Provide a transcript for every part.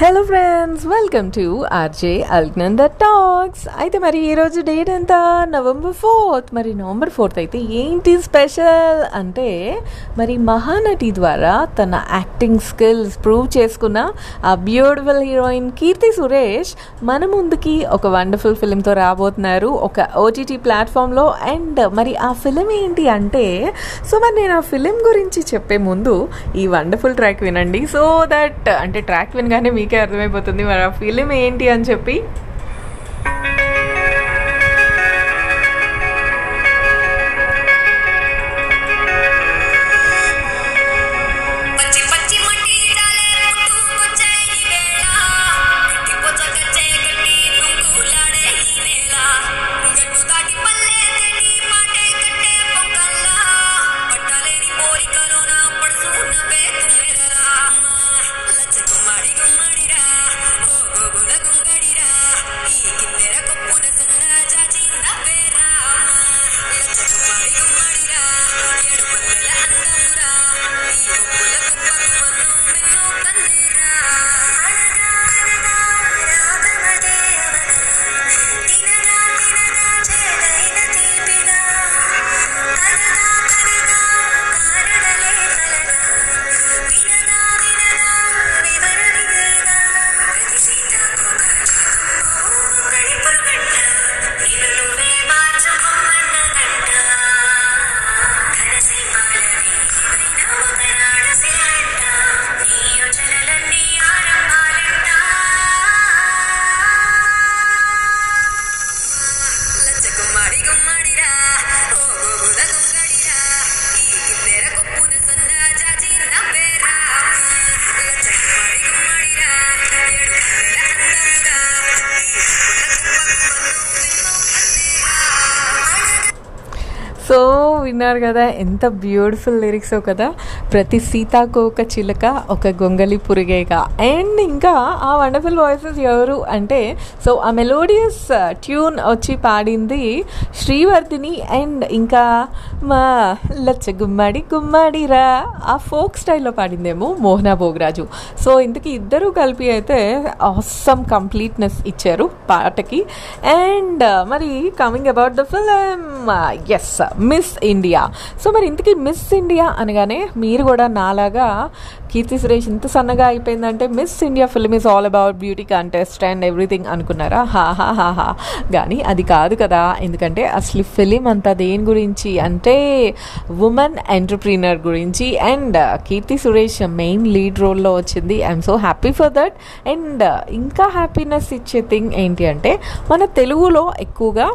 Hello friends welcome to RJ Alaknanda talks అయితే మరి ఈరోజు డేట్ ఎంత? నవంబర్ ఫోర్త్ మరి నవంబర్ ఫోర్త్ అయితే ఏంటి స్పెషల్ అంటే మరి మహానటి ద్వారా తన యాక్టింగ్ స్కిల్స్ ప్రూవ్ చేసుకున్న ఆ బ్యూటిఫుల్ హీరోయిన్ కీర్తి సురేష్ మన ముందుకి ఒక వండర్ఫుల్ ఫిలింతో రాబోతున్నారు. ఒక ఓటీటీ ప్లాట్ఫామ్లో అండ్ మరి ఆ ఫిలిం ఏంటి అంటే సో మరి నేను ఆ ఫిలిం గురించి చెప్పే ముందు ఈ వండర్ఫుల్ ట్రాక్ వినండి. సో దట్ అంటే ట్రాక్ వినగానే మీకే అర్థమైపోతుంది మరి ఆ ఫిలిం ఏంటి అని చెప్పి సో విన్నారు కదా ఎంత బ్యూటిఫుల్ లిరిక్స్ కదా. ప్రతి సీతాకోక చిలక ఒక గొంగలి పురిగేగా. అండ్ ఇంకా ఆ వండర్ఫుల్ వాయిసెస్ ఎవరు అంటే సో ఆ మెలోడియస్ ట్యూన్ uh, వచ్చి పాడింది శ్రీవర్ధిని అండ్ ఇంకా మా లచ్చ గుమ్మడి గుమ్మడిరా. ఆ ఫోక్ స్టైల్లో పాడిందేమో మోహనా భోగరాజు. సో ఇంతకీ ఇద్దరు కలిపి అయితే ఆసమ్ కంప్లీట్నెస్ ఇచ్చారు పాటకి. అండ్ uh, మరి coming about the film yes Miss India so మరి ఇంతకీ మిస్ ఇండియా అనగానే మీరు కూడా నాలాగా కీర్తి సురేష్ ఇంత సన్నగా అయిపోయిందంటే Miss India film is all about beauty contest and everything అనుకున్నారా? హా హా హా హా. కానీ అది కాదు కదా. ఎందుకంటే అసలు ఫిలిం అంతా దేని గురించి అంటే ఉమెన్ ఎంటర్ప్రీనర్ గురించి and uh, Keerthy Suresh main lead రోల్లో వచ్చింది. I'm so happy for that and ఇంకా హ్యాపీనెస్ ఇచ్చే థింగ్ ఏంటి అంటే మన తెలుగులో ఎక్కువగా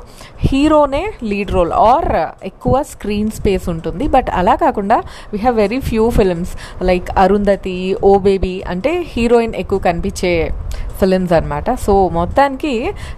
హీరోనే లీడ్ రోల్ ఆర్ ఎక్కువ స్క్రీన్ స్పేస్ ఉంటుంది. బట్ అలా కాకుండా we have very few films like Arundhati oh baby అంటే హీరోయిన్ ఎక్కువ కనిపించే ఫిలిమ్స్ అనమాట సో మొత్తానికి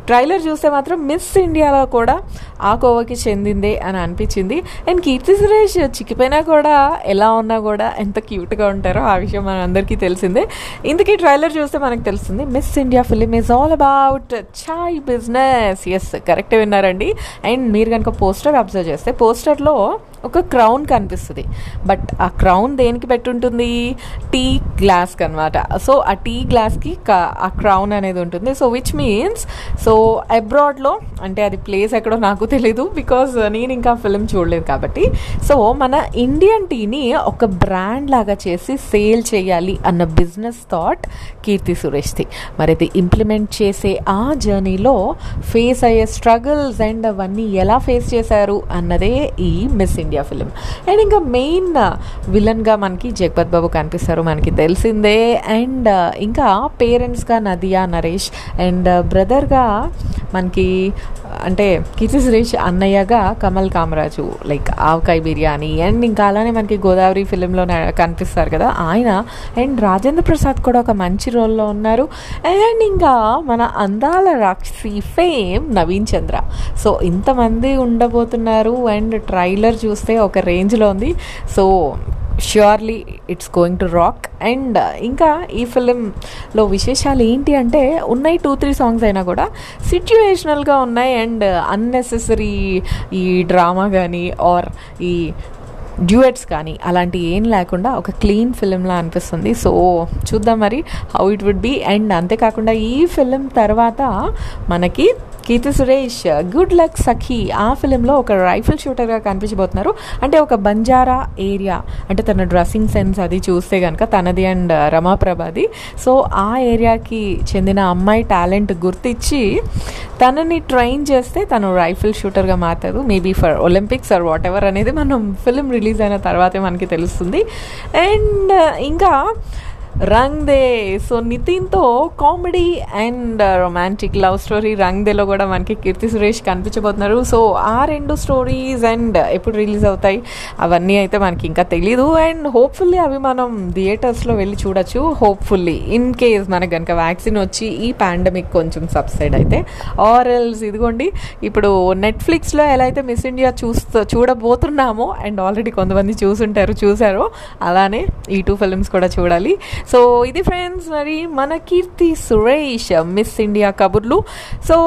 ట్రైలర్ చూస్తే మాత్రం మిస్ ఇండియాలో కూడా ఆ కోవకి చెందిందే అని అనిపించింది. అండ్ కీర్తి సురేష్ చిక్కిపోయినా కూడా ఎలా ఉన్నా కూడా ఎంత క్యూట్గా ఉంటారో ఆ విషయం మన అందరికీ తెలిసిందే. ఇందుకీ ట్రైలర్ చూస్తే మనకు తెలుస్తుంది Miss India film is all about chai business. Yes correct విన్నారండి. And మీరు కనుక పోస్టర్ అబ్జర్వ్ చేస్తే పోస్టర్లో ఒక క్రౌన్ కనిపిస్తుంది. బట్ ఆ క్రౌన్ దేనికి పెట్టుంటుంది? టీ గ్లాస్కి అనమాట సో ఆ టీ గ్లాస్కి ఆ క్రౌన్ అనేది ఉంటుంది. సో విచ్ మీన్స్ సో అబ్రాడ్లో అంటే అది ప్లేస్ ఎక్కడో నాకు తెలీదు బికాజ్ నేను ఇంకా ఫిలిం చూడలేదు కాబట్టి. సో మన ఇండియన్ టీని ఒక బ్రాండ్ లాగా చేసి సేల్ చేయాలి అన్న బిజినెస్ థాట్ కీర్తి సురేష్ది. మరి అది ఇంప్లిమెంట్ చేసే ఆ జర్నీలో ఫేస్ అయ్యే స్ట్రగుల్స్ అండ్ అవన్నీ ఎలా ఫేస్ చేశారు అన్నదే ఈ మిస్ ఇండియా ఫిలిం అండ్ ఇంకా మెయిన్ విలన్గా uh, మనకి జగపత్ బాబు కనిపిస్తారు మనకి తెలిసిందే. అండ్ uh, ఇంకా పేరెంట్స్గా నదియా నరేష్. అండ్ బ్రదర్గా uh, మనకి అంటే కీర్తి సురేష్ అన్నయ్యగా కమల్ కామరాజు లైక్ ఆవకాయ బిర్యానీ అండ్ ఇంకా అలానే మనకి గోదావరి ఫిలింలో కనిపిస్తారు కదా ఆయన అండ్ రాజేంద్ర ప్రసాద్ కూడా ఒక మంచి రోల్లో ఉన్నారు. అండ్ ఇంకా మన అందాల రాక్షసి ఫేమ్ నవీన్ చంద్ర. సో ఇంతమంది ఉండబోతున్నారు అండ్ ట్రైలర్ చూస్తే ఒక రేంజ్లో ఉంది. So surely it's going to rock and ఇంకా ఈ ఫిలింలో విశేషాలు ఏంటి అంటే ఉన్నాయి టూ త్రీ సాంగ్స్ అయినా కూడా సిచ్యువేషనల్గా ఉన్నాయి. అండ్ అన్నెసెసరీ uh, ఈ డ్రామా కానీ ఆర్ ఈ డ్యూయట్స్ కానీ అలాంటి ఏం లేకుండా ఒక క్లీన్ ఫిలింలా అనిపిస్తుంది. సో చూద్దాం మరి how it would be. And అంతేకాకుండా ఈ ఫిలిం తర్వాత మనకి కీర్తి సురేష్ గుడ్ లక్ సఖీ ఆ ఫిలింలో ఒక రైఫిల్ షూటర్గా కనిపించబోతున్నారు. అంటే ఒక బంజారా ఏరియా అంటే తన డ్రెస్సింగ్ సెన్స్ అది చూస్తే కనుక తనది అండ్ రమాప్రభది. సో ఆ ఏరియాకి చెందిన అమ్మాయి టాలెంట్ గుర్తించి తనని ట్రైన్ చేస్తే తను రైఫిల్ షూటర్గా మారుతారు maybe for Olympics or whatever అనేది మనం ఫిలిం రిలీజ్ అయిన తర్వాతే మనకి తెలుస్తుంది. అండ్ uh, ఇంకా Rang De so నితిన్తో comedy and romantic love story Rang దేలో కూడా మనకి కీర్తి సురేష్ కనిపించబోతున్నారు. సో ఆ రెండు స్టోరీస్ అండ్ ఎప్పుడు రిలీజ్ అవుతాయి అవన్నీ అయితే మనకి ఇంకా తెలీదు. అండ్ హోప్ఫుల్లీ అవి మనం థియేటర్స్లో వెళ్ళి చూడొచ్చు. హోప్ఫుల్లీ ఇన్ కేస్ మనకు కనుక వ్యాక్సిన్ వచ్చి ఈ పాండమిక్ కొంచెం సబ్సైడ్ అయితే. ఆర్ ఎల్స్ ఇదిగోండి. ఇప్పుడు నెట్ఫ్లిక్స్లో ఎలా అయితే మిస్ ఇండియా చూస్తూ చూడబోతున్నామో అండ్ ఆల్రెడీ కొంతమంది చూసుంటారు చూసారో అలానే ఈ టూ ఫిల్మ్స్ కూడా చూడాలి. సో ఇది ఫ్రెండ్స్ మరి మన కీర్తి సురేష్ మిస్ ఇండియా కబుర్లు. So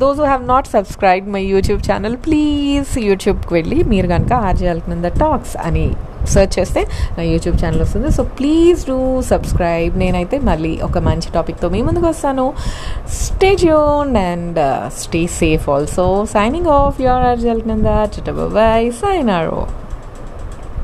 those who have not subscribe my YouTube channel please యూట్యూబ్కి వెళ్ళి మీరు కనుక ఆర్జే అల్కనంద టాక్స్ అని సెర్చ్ చేస్తే నా యూట్యూబ్ ఛానల్ వస్తుంది. సో ప్లీజ్ డూ సబ్స్క్రైబ్ నేనైతే మళ్ళీ ఒక మంచి టాపిక్తో మీ ముందుకు వస్తాను. Stay zone and stay safe also signing off your RJ Alaknanda. Bye sayonara